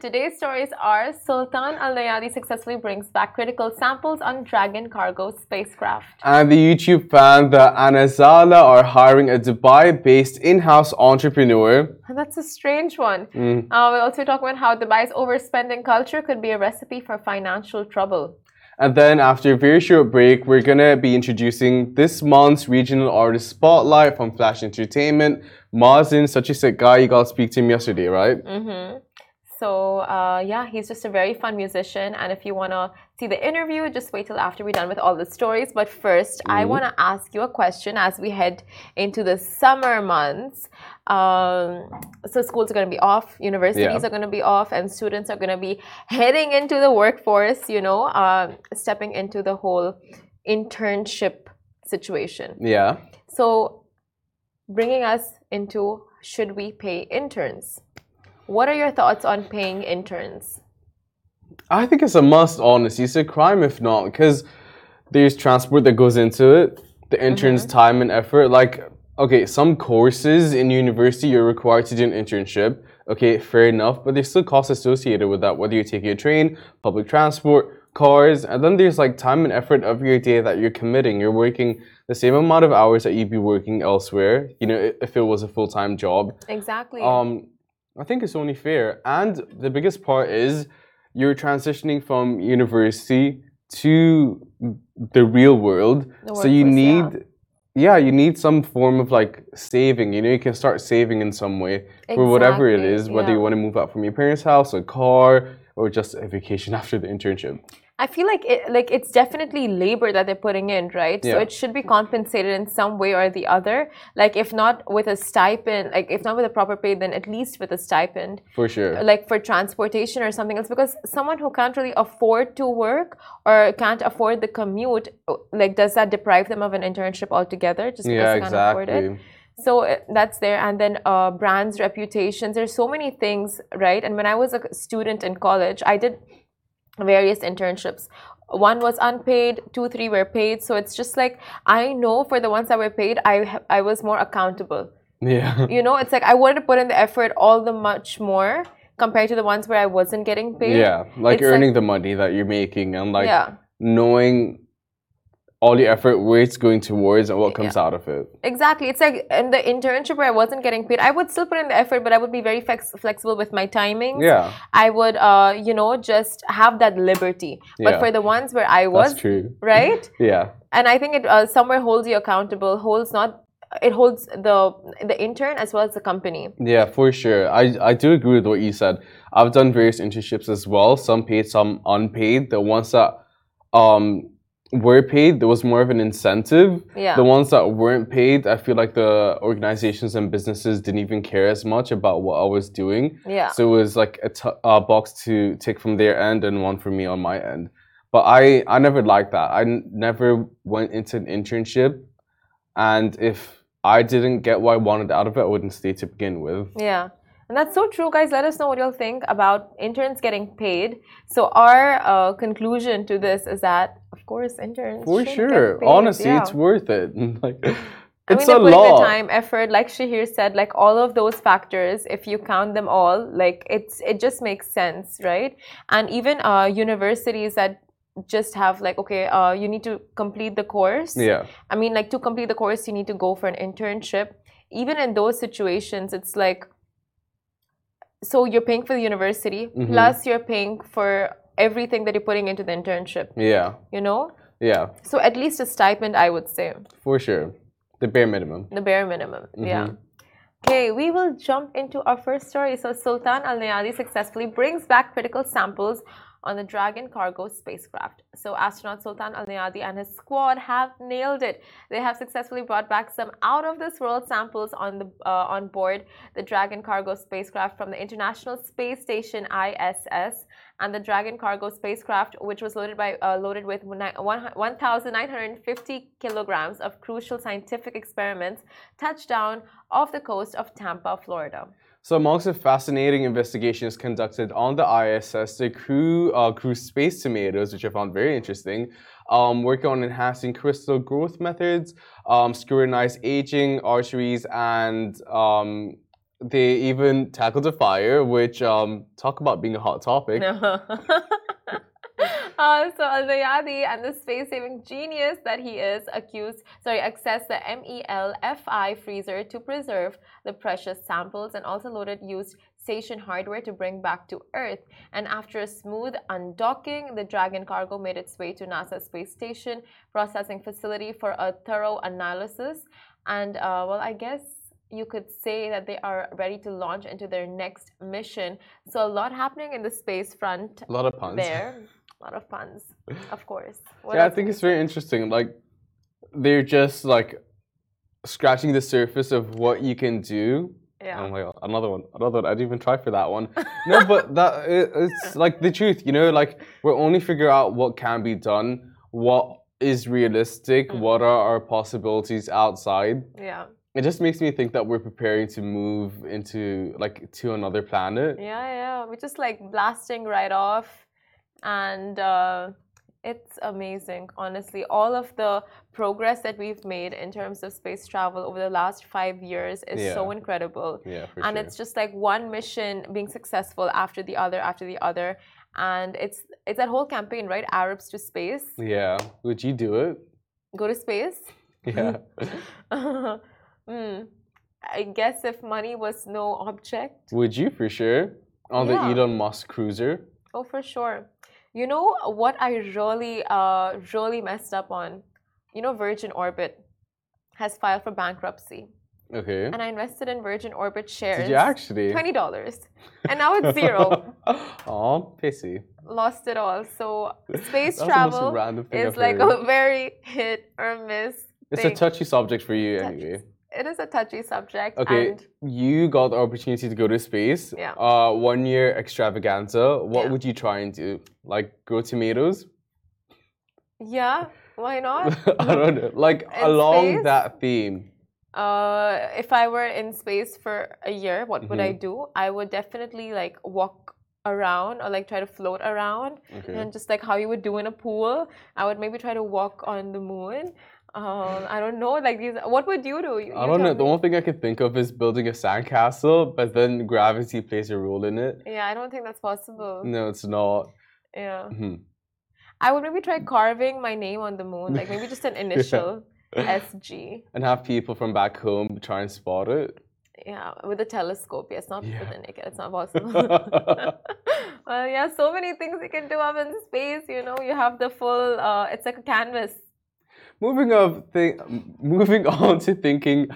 Today's stories are Sultan Al Neyadi successfully brings back critical samples on Dragon cargo spacecraft. And the YouTube fan, the Anazala, are hiring a Dubai based in house entrepreneur. That's a strange one. Mm. Uh, we'll also talk about how Dubai's overspending culture could be a recipe for financial trouble. And then after a very short break, we're gonna be introducing this month's regional artist spotlight from Flash Entertainment. MAZYN, such a sick guy. You got to speak to him yesterday, right? Mm-hmm. So uh, yeah, he's just a very fun musician. And if you wanna see the interview, just wait till after we're done with all the stories. But 1st mm-hmm. I wanna ask you a question as we head into the summer months. Um, so schools are gonna be off, universities yeah. are gonna be off, and students are gonna be heading into the workforce. You know, uh, stepping into the whole internship situation. Yeah. So bringing us into should we pay interns? What are your thoughts on paying interns? I think it's a must, honestly. It's a crime if not, because there's transport that goes into it, the interns' mm-hmm. time and effort. Like, okay, some courses in university you're required to do an internship. Okay, fair enough, but there's still costs associated with that, whether you're taking a train, public transport, cars, and then there's like time and effort of your day that you're committing. You're working the same amount of hours that you'd be working elsewhere, you know, if it was a full time job. Exactly. Um, I think it's only fair. And the biggest part is you're transitioning from university to the real world. The so you need yeah. yeah. you need some form of like saving. You know, you can start saving in some way exactly. for whatever it is, whether yeah. you want to move out from your parents' house, a car, or just a vacation after the internship. I feel like it, like it's definitely labor that they're putting in, right? Yeah. So it should be compensated in some way or the other. Like if not with a stipend, like if not with a proper pay, then at least with a stipend. For sure. Like for transportation or something else, because someone who can't really afford to work or can't afford the commute, like does that deprive them of an internship altogether? Just because yeah, they can't exactly. afford it. So uh, that's there, and then uh, brands, reputations. There's so many things, right? And when I was a student in college, I did various internships. One was unpaid two three were paid. So it's just like i know for the ones that were paid i i was more accountable. Yeah. You know it's like i wanted to put in the effort all the much more compared to the ones where i wasn't getting paid. Yeah like it's earning like, the money that you're making and like yeah. knowing all the effort where it's going towards and what comes yeah. out of it. Exactly. It's like in the internship where I wasn't getting paid, I would still put in the effort, but I would be very flex- flexible with my timings. Yeah. I would, uh, you know, just have that liberty. But yeah. for the ones where I was, That's true. right? yeah. And I think it uh, somewhere holds you accountable, holds not it holds the the intern as well as the company. Yeah, for sure. I I do agree with what you said. I've done various internships as well, some paid, some unpaid. The ones that um were paid, there was more of an incentive. Yeah. The ones that weren't paid, I feel like the organizations and businesses didn't even care as much about what I was doing. Yeah. So it was like a, t- a box to take from their end and one for me on my end. But I, I never liked that. I n- never went into an internship, and if I didn't get what I wanted out of it, I wouldn't stay to begin with. Yeah. And that's so true, guys. Let us know what you'll think about interns getting paid. So our uh, conclusion to this is that, of course, interns for sure. Honestly, yeah. it's worth it. like, I mean, they're putting the time, effort, like Shahir said, like all of those factors. If you count them all, like it's it just makes sense, right? And even uh, universities that just have like okay uh, you need to complete the course yeah i mean like to complete the course you need to go for an internship even in those situations it's like so you're paying for the university mm-hmm. plus you're paying for everything that you're putting into the internship. Yeah. You know? Yeah. So at least a stipend, I would say. For sure. The bare minimum. The bare minimum. Mm-hmm. Yeah. Okay, we will jump into our first story. So Sultan Al Neyadi successfully brings back critical samples on the Dragon cargo spacecraft. So astronaut Sultan Al Neyadi and his squad have nailed it. They have successfully brought back some out of this world samples on the uh, on board the Dragon cargo spacecraft from the International Space Station ISS and the Dragon cargo spacecraft, which was loaded by uh, loaded with 1,950 kilograms of crucial scientific experiments, touched down off the coast of Tampa, Florida. So amongst the fascinating investigations conducted on the ISS, the crew uh, space tomatoes, which I found very interesting, um, working on enhancing crystal growth methods, um, scrutinized aging, arteries, and um, they even tackled a fire, which um talk about being a hot topic. Uh, so Al Neyadi and the space-saving genius that he is accused, sorry, accessed the MELFI freezer to preserve the precious samples and also loaded used station hardware to bring back to Earth. And after a smooth undocking, the Dragon cargo made its way to NASA space station processing facility for a thorough analysis. And uh, well, I guess you could say that they are ready to launch into their next mission. So a lot happening in the space front. A lot of puns. There, a lot of puns, of course. What yeah, I think it's very interesting. Like they're just like scratching the surface of what you can do. Yeah. Oh my god, another one, another one. I didn't even try for that one. no, but that it, it's like the truth, you know. Like we're only figure out what can be done, what is realistic, mm. what are our possibilities outside. Yeah it just makes me think that we're preparing to move into like to another planet. Yeah, yeah. We're just like blasting right off, and uh, it's amazing. Honestly, all of the progress that we've made in terms of space travel over the last five years is yeah. so incredible. Yeah, for and sure. it's just like one mission being successful after the other after the other, and it's it's that whole campaign, right? Arabs to space. Yeah. Would you do it? Go to space. Yeah. Mm. I guess if money was no object. Would you for sure? On yeah. the Elon Musk cruiser? Oh, for sure. You know what I really, uh, really messed up on? You know, Virgin Orbit has filed for bankruptcy. Okay. And I invested in Virgin Orbit shares. Did you actually? Twenty dollars, and now it's zero. oh, pissy. Lost it all. So space travel is like a very hit or miss. It's thing. a touchy subject for you, anyway it is a touchy subject. Okay, you got the opportunity to go to space. Yeah. Uh, one year extravaganza. What yeah. would you try and do? Like grow tomatoes? Yeah, why not? I don't know. Like in along space, that theme. Uh, if I were in space for a year, what would mm -hmm. I do? I would definitely like walk around or like try to float around okay. and just like how you would do in a pool. I would maybe try to walk on the moon um, I don't know. Like these, what would you do? You, I don't know. Me. The only thing I could think of is building a sandcastle, but then gravity plays a role in it. Yeah, I don't think that's possible. No, it's not. Yeah. Mm-hmm. I would maybe try carving my name on the moon, like maybe just an initial yeah. SG. And have people from back home try and spot it. Yeah, with a telescope. Yes, not yeah. with a naked. It's not possible. well, yeah, so many things you can do up in space. You know, you have the full. Uh, it's like a canvas moving of moving on to thinking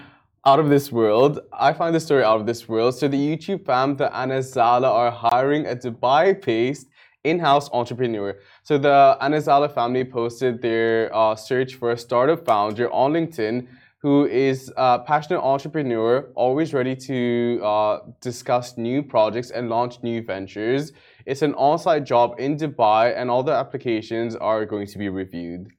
out of this world. I find the story out of this world. So the YouTube fam, the Anazala, are hiring a Dubai-based in-house entrepreneur. So the Anazala family posted their uh, search for a startup founder on LinkedIn who is a passionate entrepreneur, always ready to uh, discuss new projects and launch new ventures. It's an on-site job in Dubai and all the applications are going to be reviewed.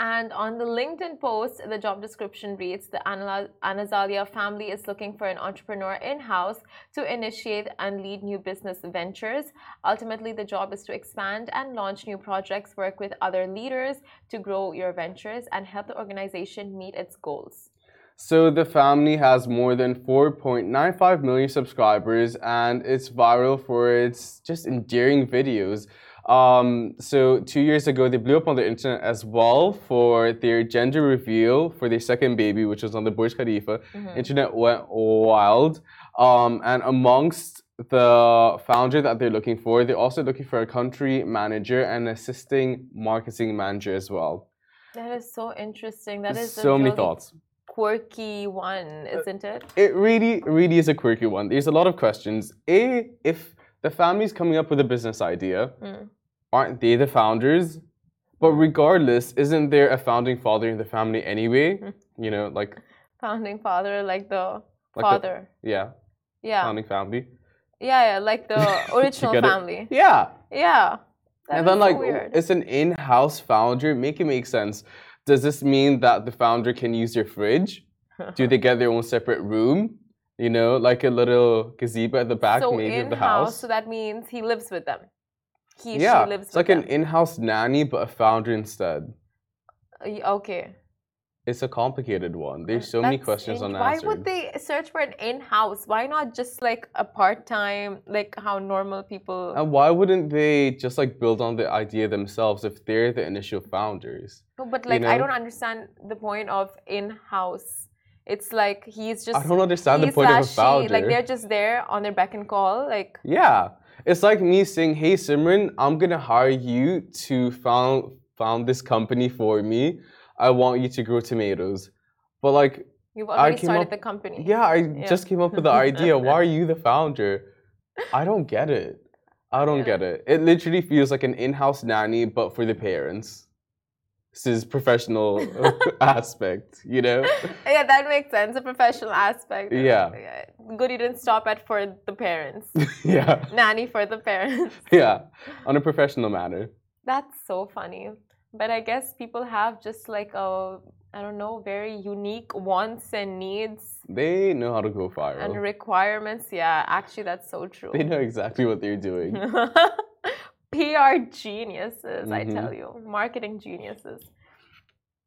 And on the LinkedIn post, the job description reads The Anazala family is looking for an entrepreneur in house to initiate and lead new business ventures. Ultimately, the job is to expand and launch new projects, work with other leaders to grow your ventures, and help the organization meet its goals. So, the family has more than 4.95 million subscribers and it's viral for its just endearing videos. Um, so two years ago, they blew up on the internet as well for their gender reveal for their second baby, which was on the Burj Khalifa. Mm-hmm. Internet went wild. Um, and amongst the founder that they're looking for, they're also looking for a country manager and assisting marketing manager as well. That is so interesting. That is so many thoughts. Quirky one, isn't it? It really, really is a quirky one. There's a lot of questions. A, if the family's coming up with a business idea. Mm. Aren't they the founders? But regardless, isn't there a founding father in the family anyway? Mm. You know, like founding father, like the like father. The, yeah. Yeah. Founding family. Yeah, yeah, like the original family. It? Yeah. Yeah. That and then so like weird. it's an in-house founder. Make it make sense. Does this mean that the founder can use your fridge? Do they get their own separate room? You know, like a little gazebo at the back, so maybe of the house. So that means he lives with them. He, yeah, she lives it's like them. an in-house nanny, but a founder instead. Uh, okay. it's a complicated one. There's so many questions unanswered. Why would they search for an in-house? Why not just like a part-time, like how normal people? And why wouldn't they just like build on the idea themselves if they're the initial founders? No, but you like I don't understand the point of in-house. It's like he's just I don't understand the point of a. Like they're just there on their beck and call. Like Yeah, it's like me saying, "Hey Simran, I'm gonna hire you to found found this company for me. I want you to grow tomatoes." But like, you've already started up- the company. yeah, I Yeah. just came up with the idea. Why are you the founder? I don't get it. I don't Yeah. get it. It literally feels like an in-house nanny, but for the parents. This is professional aspect, you know? Yeah, that makes sense. A professional aspect. Yeah. Good you didn't stop at for the parents. yeah, Nanny for the parents. yeah, on a professional manner. That's so funny. But I guess people have just like a I don't know, very unique wants and needs They know how to go far. and requirements. Yeah, actually that's so true. They know exactly what they're doing. PR geniuses, I Mhm. tell you, marketing geniuses.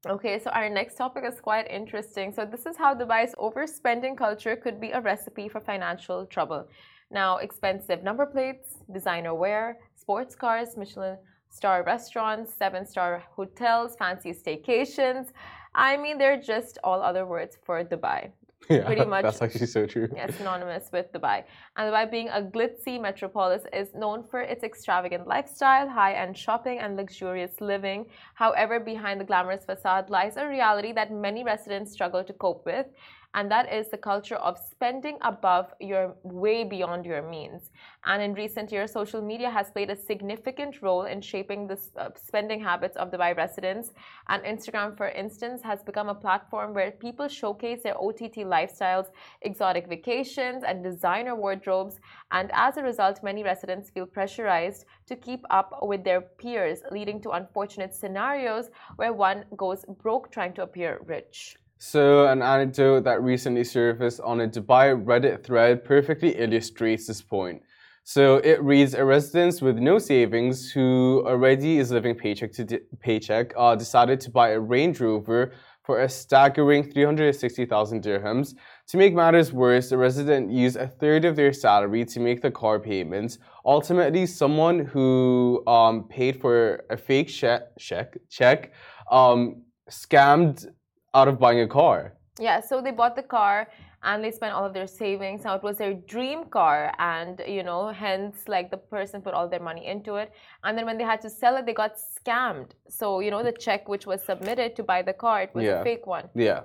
Okay, so our next topic is quite interesting. So, this is how Dubai's overspending culture could be a recipe for financial trouble. Now, expensive number plates, designer wear, sports cars, Michelin star restaurants, seven star hotels, fancy staycations. I mean, they're just all other words for Dubai. Yeah, Pretty much- That's actually so true. Yeah, synonymous with Dubai. And Dubai, being a glitzy metropolis, is known for its extravagant lifestyle, high end shopping, and luxurious living. However, behind the glamorous facade lies a reality that many residents struggle to cope with. And that is the culture of spending above your way beyond your means. And in recent years, social media has played a significant role in shaping the uh, spending habits of Dubai residents. And Instagram, for instance, has become a platform where people showcase their OTT lifestyles, exotic vacations, and designer wardrobes. And as a result, many residents feel pressurized to keep up with their peers, leading to unfortunate scenarios where one goes broke trying to appear rich. So, an anecdote that recently surfaced on a Dubai Reddit thread perfectly illustrates this point. So, it reads A resident with no savings who already is living paycheck to paycheck uh, decided to buy a Range Rover for a staggering 360,000 dirhams. To make matters worse, the resident used a third of their salary to make the car payments. Ultimately, someone who um, paid for a fake che- check, check um, scammed out of buying a car. Yeah, so they bought the car and they spent all of their savings. Now it was their dream car, and you know, hence, like the person put all their money into it. And then when they had to sell it, they got scammed. So, you know, the check which was submitted to buy the car, it was Yeah. a fake one. Yeah.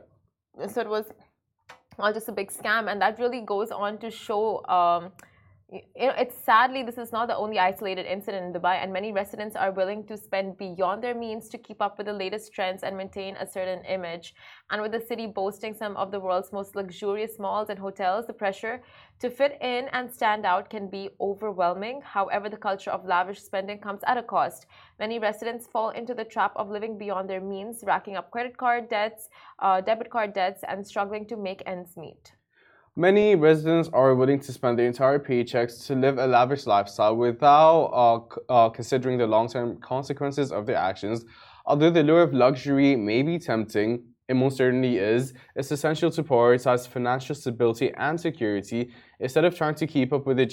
So it was all just a big scam, and that really goes on to show. Um, y- you know, it's sadly this is not the only isolated incident in Dubai, and many residents are willing to spend beyond their means to keep up with the latest trends and maintain a certain image. And with the city boasting some of the world's most luxurious malls and hotels, the pressure to fit in and stand out can be overwhelming. However, the culture of lavish spending comes at a cost. Many residents fall into the trap of living beyond their means, racking up credit card debts, uh, debit card debts, and struggling to make ends meet. Many residents are willing to spend their entire paychecks to live a lavish lifestyle without uh, uh, considering the long term consequences of their actions. Although the lure of luxury may be tempting, it most certainly is, it's essential to prioritize financial stability and security. Instead of trying to keep up with the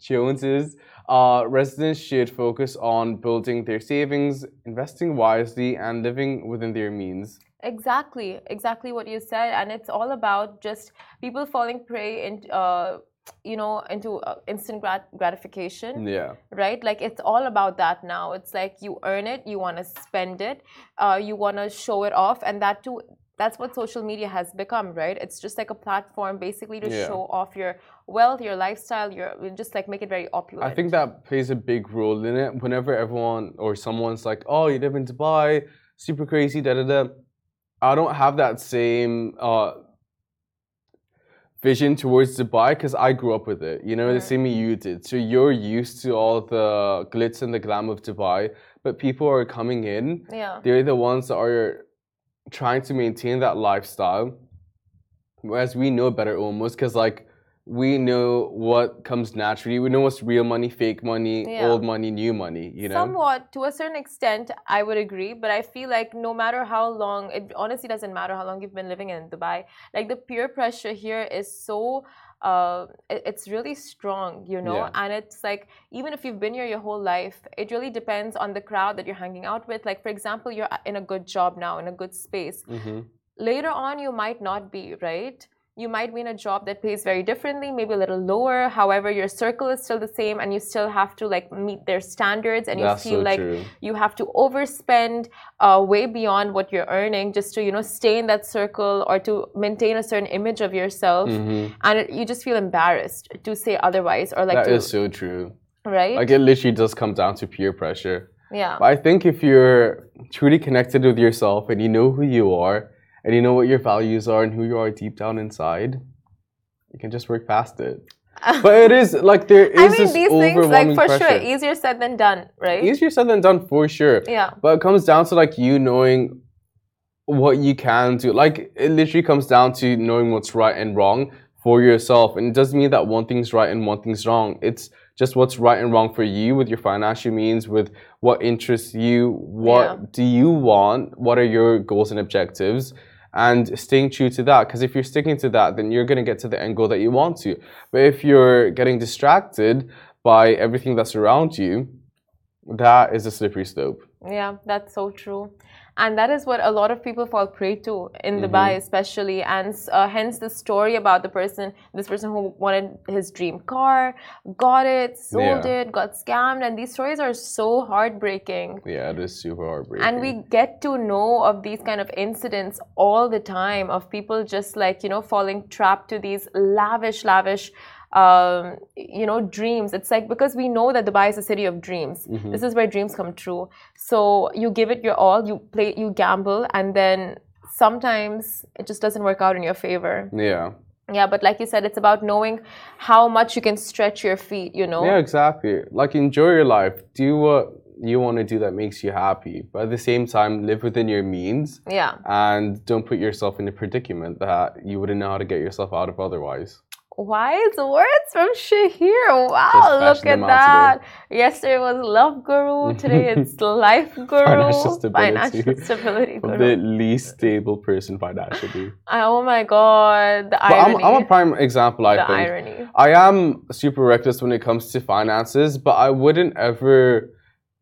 Joneses, uh, residents should focus on building their savings, investing wisely, and living within their means. Exactly, exactly what you said, and it's all about just people falling prey into, uh, you know, into uh, instant grat- gratification. Yeah. right like it's all about that now it's like you earn it you want to spend it uh, you want to show it off and that too that's what social media has become right it's just like a platform basically to Yeah. show off your wealth your lifestyle your just like make it very opulent I think that plays a big role in it. Whenever everyone or someone's like, "Oh, you live in Dubai, super crazy," da da da. I don't have that same uh, vision towards Dubai because I grew up with it. You know, the same way you did. So you're used to all the glitz and the glam of Dubai, but people are coming in. yeah They're the ones that are trying to maintain that lifestyle, whereas we know better almost because like we know what comes naturally. We know what's real money, fake money, Yeah. old money, new money. You know. Somewhat, to a certain extent, I would agree. But I feel like no matter how long, it honestly doesn't matter how long you've been living in Dubai. Like the peer pressure here is so, uh, it- it's really strong, you know. Yeah. And it's like even if you've been here your whole life, it really depends on the crowd that you're hanging out with. Like for example, you're in a good job now, in a good space. hmm Later on, you might not be right. You might be in a job that pays very differently, maybe a little lower. However, your circle is still the same, and you still have to like meet their standards, and you That's feel so like true. you have to overspend uh, way beyond what you're earning just to you know stay in that circle or to maintain a certain image of yourself, hmm and it, you just feel embarrassed to say otherwise or like That to is so true. right. Like it literally does come down to peer pressure. yeah, But I think if you're truly connected with yourself and you know who you are and you know what your values are and who you are deep down inside, you can just work past it. But it is like there is I mean this these things like for pressure. sure easier said than done, right? Easier said than done for sure. Yeah. But it comes down to like you knowing what you can do. Like it literally comes down to knowing what's right and wrong for yourself. And it doesn't mean that one thing's right and one thing's wrong. It's just what's right and wrong for you with your financial means, with what interests you, what Yeah. do you want, what are your goals and objectives, and staying true to that. Because if you're sticking to that, then you're going to get to the end goal that you want to. But if you're getting distracted by everything that's around you, that is a slippery slope. Yeah, that's so true. And that is what a lot of people fall prey to in Dubai, especially. And uh, hence the story about the person, this person who wanted his dream car, got it, sold Yeah. it, got scammed. And these stories are so heartbreaking. Yeah, it is super heartbreaking. And we get to know of these kind of incidents all the time of people just like, you know, falling trapped to these lavish, lavish, um, you know, dreams. It's like because we know that Dubai is a city of dreams. Mm-hmm. This is where dreams come true. So you give it your all, you play, you gamble, and then sometimes it just doesn't work out in your favor. yeah. Yeah, but like you said, it's about knowing how much you can stretch your feet, you know? Yeah, exactly. Like enjoy your life. Do what you want to do that makes you happy. But at the same time, live within your means Yeah. and don't put yourself in a predicament that you wouldn't know how to get yourself out of otherwise. Wise words from Shahir. Wow, look at that. Yesterday was Love Guru. Today it's Life Guru. Financial stability. Financial stability guru. the least stable person financially. Oh my god, the But I'm. I'm a prime example, I the think. irony. I am super reckless when it comes to finances, but I wouldn't ever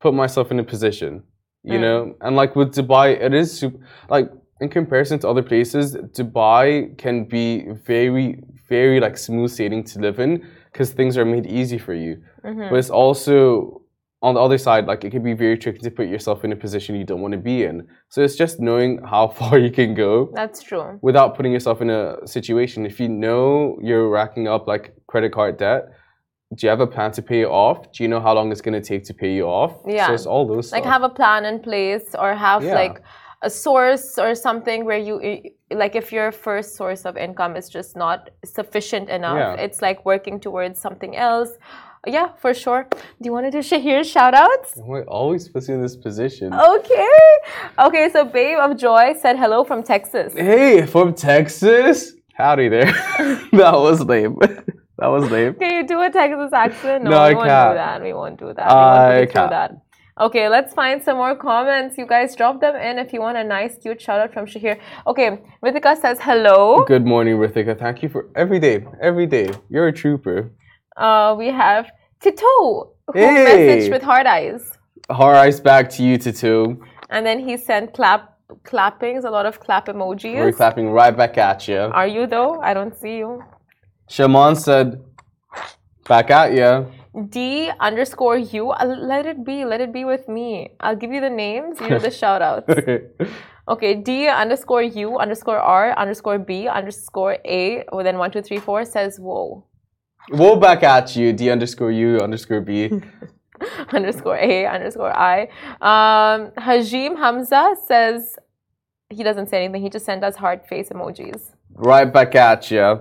put myself in a position, you Mm. know? And like with Dubai, it is super, like in comparison to other places, Dubai can be very, very like smooth sailing to live in because things are made easy for you. Mhm. But it's also on the other side, like it can be very tricky to put yourself in a position you don't want to be in. So it's just knowing how far you can go That's true. without putting yourself in a situation. If you know you're racking up like credit card debt, do you have a plan to pay it off? Do you know how long it's going to take to pay you off? Yeah. So it's all those Like stuff. have a plan in place or have Yeah. like a source or something where you like if your first source of income is just not sufficient enough Yeah. it's like working towards something else yeah for sure do you want to do shahir shout outs Why always in this position? Okay. Okay, so Babe of Joy said hello from Texas. Hey, from Texas? Howdy there. that was lame. that was lame. Can you do a Texas accent? No, No, we I won't can't. do that. We won't do that. We won't I put you through can't. that. Okay, let's find some more comments. You guys drop them in if you want a nice, cute shout out from Shahir. Okay, Ritika says hello. Good morning, Rithika. Thank you for every day. Every day. You're a trooper. Uh, we have Tito, who Hey. messaged with hard eyes. Hard eyes back to you, Tatu. And then he sent clap clappings, a lot of clap emojis. We're clapping right back at you. Are you though? I don't see you. Shaman said, back at ya. D underscore U. Uh, Let it be. Let it be with me. I'll give you the names. You do the shout outs. Okay. D underscore U underscore R underscore B underscore A. Well, then one, two, three, four says whoa. We'll back at you. D underscore U underscore B. underscore A underscore I. Um, Hajim Hamza says he doesn't say anything. He just sent us heart face emojis. right back at you.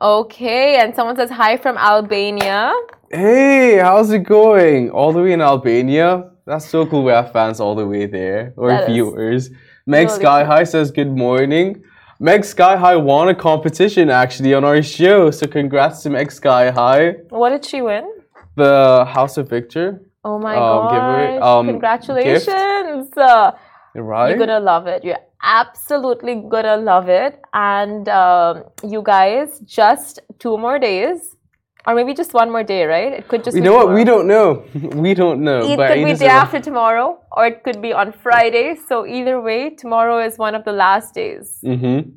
Okay. And someone says hi from Albania. Hey, how's it going? All the way in Albania? That's so cool. We have fans all the way there, or That viewers. Meg really Sky High says good morning. Meg Sky High won a competition actually on our show. So congrats to Meg Sky High, What did she win? the House of Victor. Oh my Um, giveaway, gosh! um, Congratulations! Uh, Right? You're gonna love it. You're absolutely gonna love it. And um, you guys, just two more days, or maybe just one more day, right? It could just. you know what? We don't know. we don't know. It could be day after tomorrow, or it could be on Friday. So either way, tomorrow is one of the last days, Mm-hmm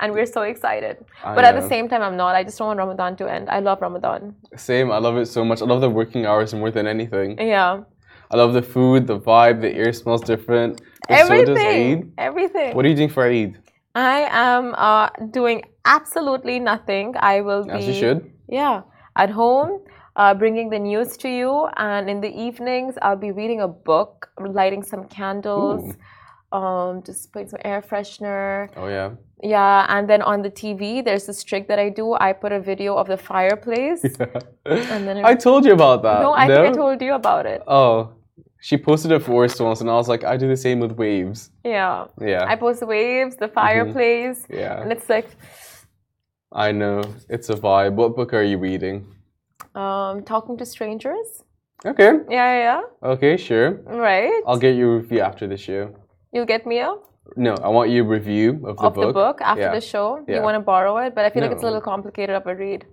and we're so excited. I But at the same time, I'm not. I just don't want Ramadan to end. I love Ramadan. Same. I love it so much. I love the working hours more than anything. Yeah, I love the food, the vibe, the air smells different. But so everything, Eid. everything. What are you doing for Eid? I am uh, doing absolutely nothing. I will be. As you should. Yeah, at home, uh, bringing the news to you, and in the evenings, I'll be reading a book, lighting some candles, um, just putting some air freshener. Oh yeah. Yeah, and then on the TV, there's this trick that I do. I put a video of the fireplace. And then I told you about that. no, I think I told you about it. Oh, she posted it for us once, and I was like, I do the same with waves. Yeah, Yeah, I post the waves, the fireplace, yeah. and it's like I know it's a vibe. What book are you reading? um, talking to strangers. Okay, Yeah, yeah, okay, sure. right. I'll get your review after the show. You'll get me a No, I want your review of the of book. the book after Yeah. the show. Yeah. You want to borrow it, but I feel like it's a little complicated of a read.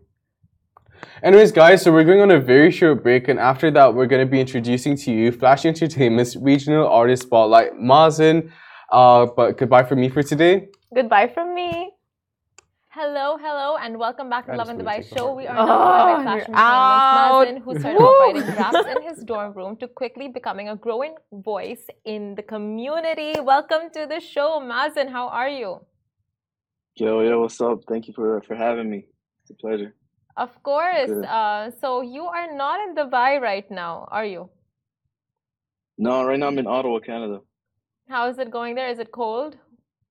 Anyways, guys, so we're going on a very short break, and after that, we're going to be introducing to you Flash Entertainment's regional artist spotlight, MAZYN. Uh, but goodbye from me for today. Goodbye from me. Hello, hello, and welcome back to I Love just and wanna Dubai show. We are Oh, now joined by fashion out. MAZYN, who started off writing raps in his dorm room to quickly becoming a growing voice in the community. Welcome to the show, MAZYN. How are you? Yo, yo, what's up? Thank you for for having me. It's a pleasure. Of course. Uh, so you are not in Dubai right now, are you? No, right now I'm in Ottawa, Canada. How is it going there? Is it cold?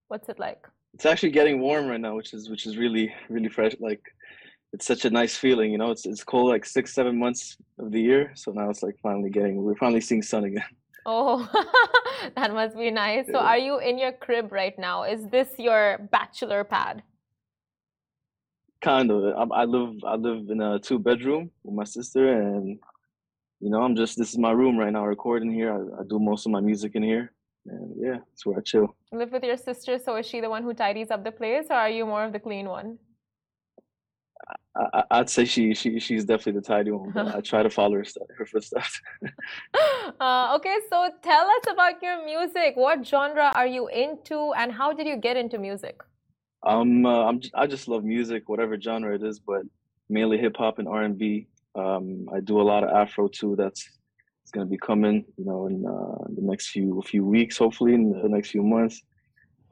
What's it like? It's actually getting warm right now, which is which is really really fresh. Like it's such a nice feeling, you know. It's it's cold like six seven months of the year, so now it's like finally getting we're finally seeing sun again. Oh, that must be nice. So, are you in your crib right now? Is this your bachelor pad? Kind of. I, I live I live in a two bedroom with my sister, and you know I'm just this is my room right now, recording here. I, I do most of my music in here, and yeah, it's where I chill. Live with your sister, so is she the one who tidies up the place, or are you more of the clean one? I, I'd say she she she's definitely the tidy one, but I try to follow her st- her footsteps. uh, okay, so tell us about your music. What genre are you into, and how did you get into music? Um, uh, I'm I just love music, whatever genre it is, but mainly hip hop and R and B. Um, I do a lot of Afro too. That's it's gonna be coming, you know, in uh, the next few few weeks, hopefully in the next few months.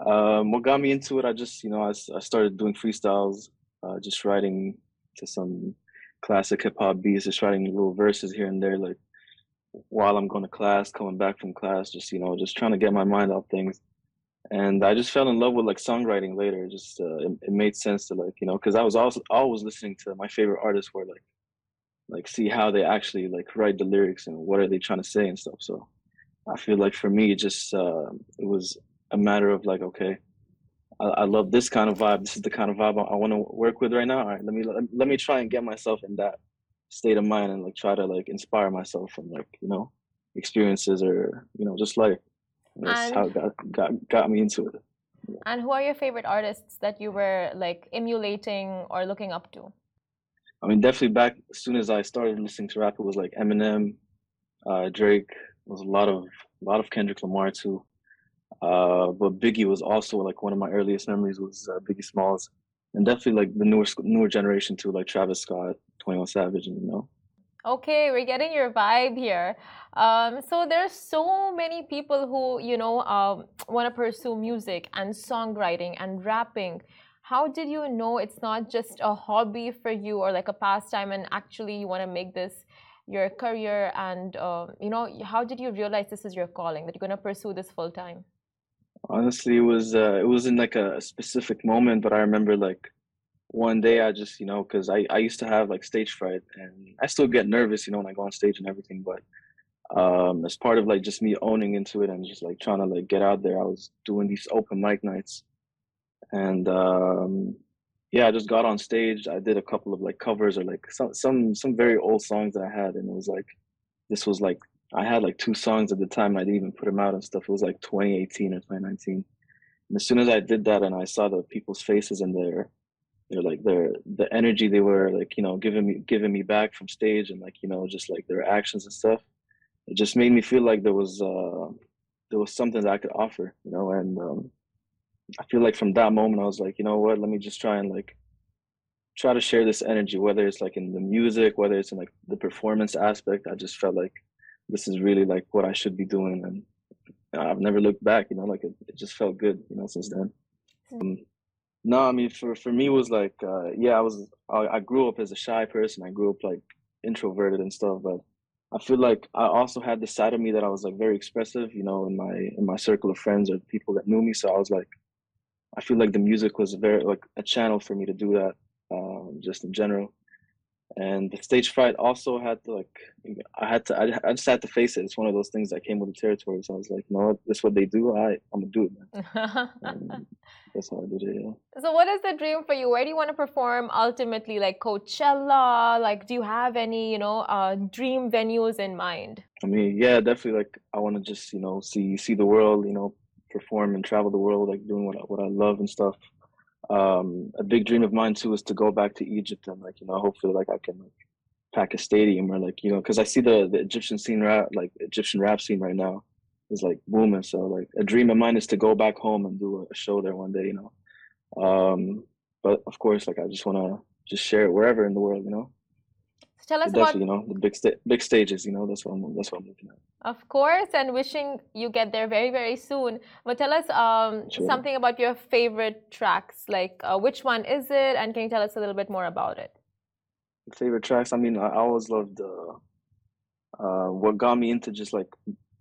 Um, what got me into it? I just, you know, I, I started doing freestyles, uh, just writing to some classic hip hop beats, just writing little verses here and there, like while I'm going to class, coming back from class, just you know, just trying to get my mind off things and I just fell in love with like songwriting later. Just uh, it, it made sense to like you know because I was also always listening to my favorite artists where like like see how they actually like write the lyrics and what are they trying to say and stuff. So I feel like for me, it just uh, it was a matter of like okay, I, I love this kind of vibe. This is the kind of vibe I, I want to work with right now. All right, let me let, let me try and get myself in that state of mind and like try to like inspire myself from like you know experiences or you know just life. That's And- how it got, got got me into it. And who are your favorite artists that you were like emulating or looking up to? I mean, definitely back as soon as I started listening to rap, it was like Eminem, uh, Drake. Was a lot of a lot of Kendrick Lamar too. Uh, but Biggie was also like one of my earliest memories was uh, Biggie Smalls, and definitely like the newer newer generation too, like Travis Scott, Twenty One Savage, and you know. Okay, we're getting your vibe here. Um, so there's so many people who you know um, want to pursue music and songwriting and rapping. How did you know it's not just a hobby for you or like a pastime, and actually you want to make this your career? And um, you know, how did you realize this is your calling that you're going to pursue this full time? Honestly, it was uh, it wasn't like a specific moment, but I remember like one day I just you know because I I used to have like stage fright and I still get nervous you know when I go on stage and everything, but um as part of like just me owning into it and just like trying to like get out there, I was doing these open mic nights, and um, yeah, I just got on stage. I did a couple of like covers or like some some some very old songs that I had, and it was like this was like I had like two songs at the time. I didn't even put them out and stuff. It was like 2018 or 2019. And as soon as I did that, and I saw the people's faces and their their like their the energy they were like you know giving me giving me back from stage and like you know just like their actions and stuff, it just made me feel like there was uh there was something that I could offer, you know, and um, I feel like from that moment I was like, you know what, let me just try and like try to share this energy, whether it's like in the music, whether it's in like the performance aspect. I just felt like this is really like what I should be doing, and I've never looked back. You know, like it, it just felt good. You know, since then. Um, no, I mean for for me it was like uh, yeah, I was I, I grew up as a shy person. I grew up like introverted and stuff, but I feel like I also had this side of me that I was like very expressive, you know, in my in my circle of friends or people that knew me. So I was like, I feel like the music was very like a channel for me to do that, um, just in general. And the stage fright also had to like, I had to, I, I just had to face it. It's one of those things that came with the territory. So I was like, you know what, this is what they do. I, I'm gonna do it, that's how I did it. Yeah. So, what is the dream for you? Where do you want to perform ultimately? Like Coachella? Like, do you have any, you know, uh, dream venues in mind? I mean, yeah, definitely. Like, I want to just, you know, see see the world. You know, perform and travel the world, like doing what I, what I love and stuff. Um, a big dream of mine too is to go back to Egypt and like you know hopefully like I can like pack a stadium or like you know because I see the the Egyptian scene rap like Egyptian rap scene right now is like booming. So like a dream of mine is to go back home and do a show there one day, you know. Um, but of course, like I just want to just share it wherever in the world, you know. Tell us about you know, the big sta- big stages, you know. That's what I'm that's what I'm looking at. Of course, and wishing you get there very, very soon. But tell us um, Sure. something about your favorite tracks. Like, uh, which one is it? And can you tell us a little bit more about it? Favorite tracks? I mean, I I always loved uh, uh, what got me into just like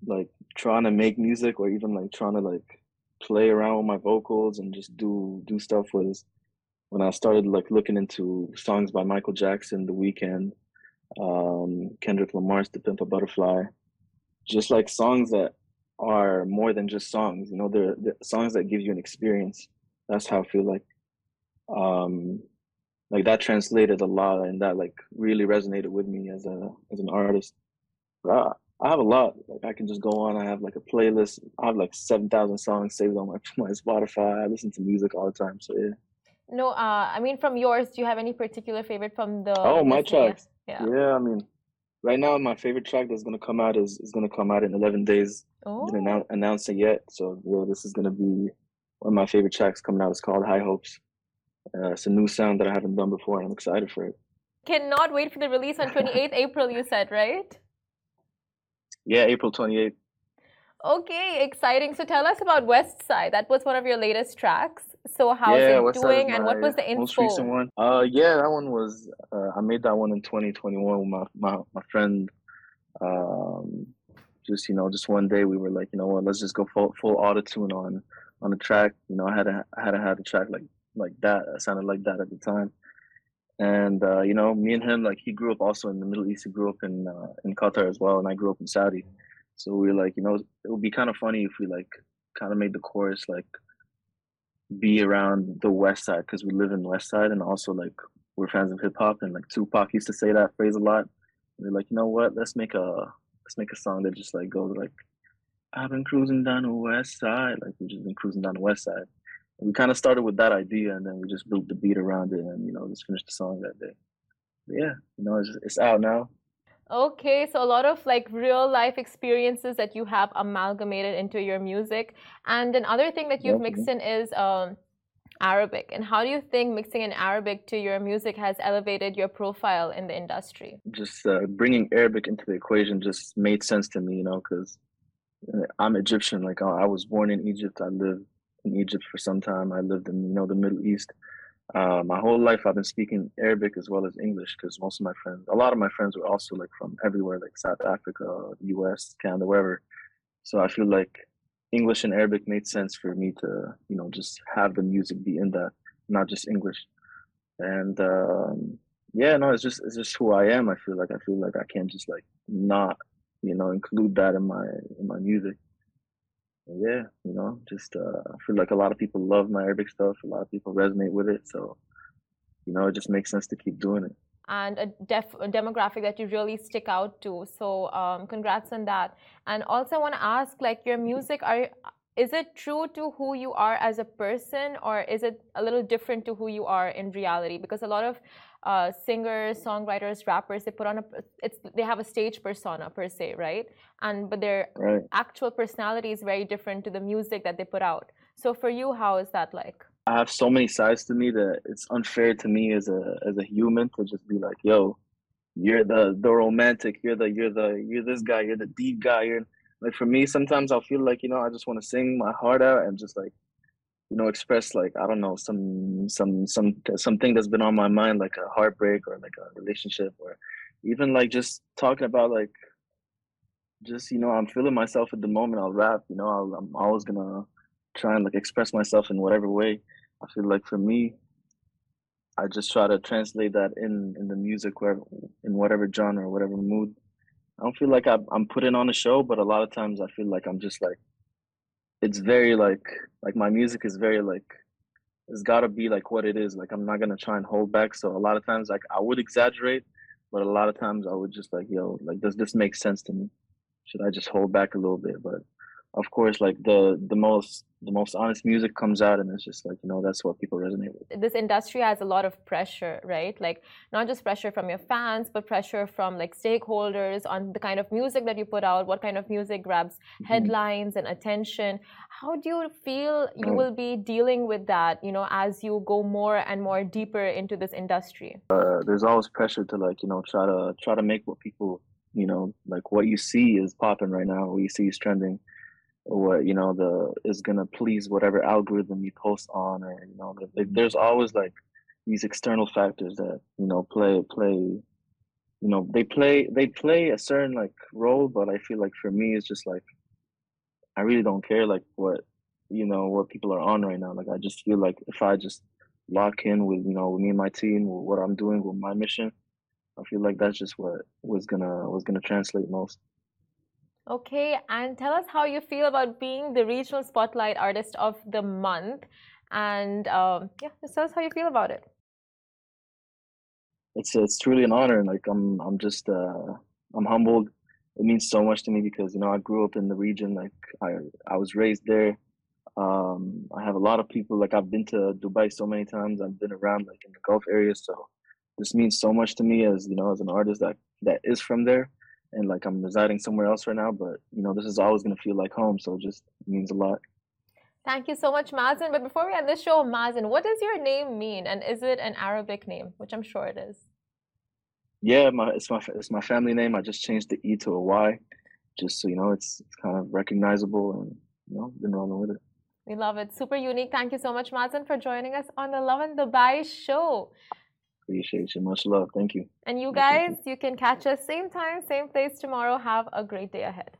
like trying to make music or even like trying to like play around with my vocals and just do do stuff was when I started like looking into songs by Michael Jackson, The Weeknd, um, Kendrick Lamar's "To Pimp a Butterfly," just like songs that are more than just songs. You know, they're, they're songs that give you an experience. That's how I feel like. Um, like that translated a lot, and that like really resonated with me as a as an artist. I, I have a lot. Like I can just go on. I have like a playlist. I have like seven thousand songs saved on my my Spotify. I listen to music all the time. So yeah. No, uh, I mean, from yours, do you have any particular favorite from the. Oh, my tracks. Yeah. Yeah, I mean, right now my favorite track that's gonna come out is is gonna come out in eleven days. I Oh, didn't announce, announce it yet, so yeah, this is gonna be one of my favorite tracks coming out. It's called High Hopes. Uh, it's a new sound that I haven't done before, and I'm excited for it. cannot wait for the release on 28th April, you said, right? Yeah, April 28th. Okay, exciting. So tell us about West Side. That was one of your latest tracks. So how's yeah, it West doing, and what was the info? Most recent one. Uh, yeah, that one was. Uh, I made that one in 2021 with my my my friend. Um, just you know, just one day we were like, you know what, let's just go full full auto tune on on the track. You know, I had a I had to have a track like like that. It sounded like that at the time. And uh, you know, me and him, like he grew up also in the Middle East. He grew up in uh, in Qatar as well, and I grew up in Saudi. So we were like, you know, it would be kind of funny if we like kind of made the chorus like be around the West Side because we live in West Side, and also like we're fans of hip hop, and like Tupac used to say that phrase a lot. And we're like, you know what? Let's make a let's make a song that just like goes like, I've been cruising down the West Side, like we've just been cruising down the West Side. And we kind of started with that idea, and then we just built the beat around it, and you know, just finished the song that day. But yeah, you know, it's it's out now. Okay, so a lot of like real life experiences that you have amalgamated into your music. And another thing that you've mixed in is um, Arabic. And how do you think mixing in Arabic to your music has elevated your profile in the industry? just uh, bringing Arabic into the equation just made sense to me, you know, because I'm Egyptian. Like I I was born in Egypt. I lived in Egypt for some time. I lived in you know the Middle East. Uh, my whole life I've been speaking Arabic as well as English because most of my friends, a lot of my friends were also like from everywhere, like South Africa, U.S., Canada, wherever. So I feel like English and Arabic made sense for me to you know just have the music be in that, not just English. And um, yeah, no, it's just it's just who I am. I feel like I feel like I can't just like not, you know, include that in my in my music. Yeah, you know, just uh, I feel like a lot of people love my Arabic stuff. A lot of people resonate with it, so you know, it just makes sense to keep doing it. And a, def- a demographic that you really stick out to. So, um, congrats on that. And also, I want to ask, like, your music, are is it true to who you are as a person, or is it a little different to who you are in reality? Because a lot of uh, singers, songwriters, rappers, they put on a it's they have a stage persona per se, right? And but their Right. actual personality is very different to the music that they put out. So for you, how is that like? I have so many sides to me that it's unfair to me as a as a human to just be like, yo, you're the the romantic, you're the you're the you're this guy, you're the deep guy. You're like for me, sometimes I'll feel like, you know, I just want to sing my heart out and just like, you know, express like, I don't know, some some some something that's been on my mind, like a heartbreak or like a relationship or even like just talking about like just, you know, I'm feeling myself at the moment, I'll rap, you know, I'll, I'm always gonna try and like express myself in whatever way. I feel like for me, I just try to translate that in in the music, where in whatever genre, whatever mood. I don't feel like I'm putting on a show, but a lot of times I feel like I'm just like it's very like like my music is very like it's got to be like what it is. Like I'm not gonna try and hold back. So a lot of times like I would exaggerate, but a lot of times I would just like yo like does this make sense to me? Should I just hold back a little bit? But of course like the the most the most honest music comes out and it's just like you know that's what people resonate with this industry has a lot of pressure, right? Like not just pressure from your fans, but pressure from like stakeholders on the kind of music that you put out, what kind of music grabs Mhm. headlines and attention. How do you feel you will be dealing with that, you know, as you go more and more deeper into this industry? uh, there's always pressure to like you know try to try to make what people you know like what you see is popping right now what you see is trending what you know the is gonna please whatever algorithm you post on or you know there's always like these external factors that you know play play you know they play they play a certain like role but i feel like for me it's just like i really don't care like what you know what people are on right now. Like i just feel like if i just lock in with you know with me and my team with what i'm doing with my mission i feel like that's just what was gonna was gonna translate most Okay, and tell us how you feel about being the regional spotlight artist of the month. And um, yeah, just tell us how you feel about it. it's it's truly an honor like i'm i'm just uh i'm humbled it means so much to me because you know i grew up in the region like i i was raised there um i have a lot of people like i've been to dubai so many times i've been around like in the gulf area so this means so much to me as you know as an artist that that is from there and like i'm residing somewhere else right now but you know this is always going to feel like home so it just means a lot Thank you so much, MAZYN. But before we end the show, MAZYN, what does your name mean? And is it an Arabic name? Which I'm sure it is. yeah my it's my it's my family name i just changed the e to a y just so you know it's it's kind of recognizable and you know been rolling with it We love it. Super unique. Thank you so much, MAZYN, for joining us on the Lovin Dubai show. Appreciate you. Much love. Thank you. And you guys, you can catch us same time, same place tomorrow. Have a great day ahead.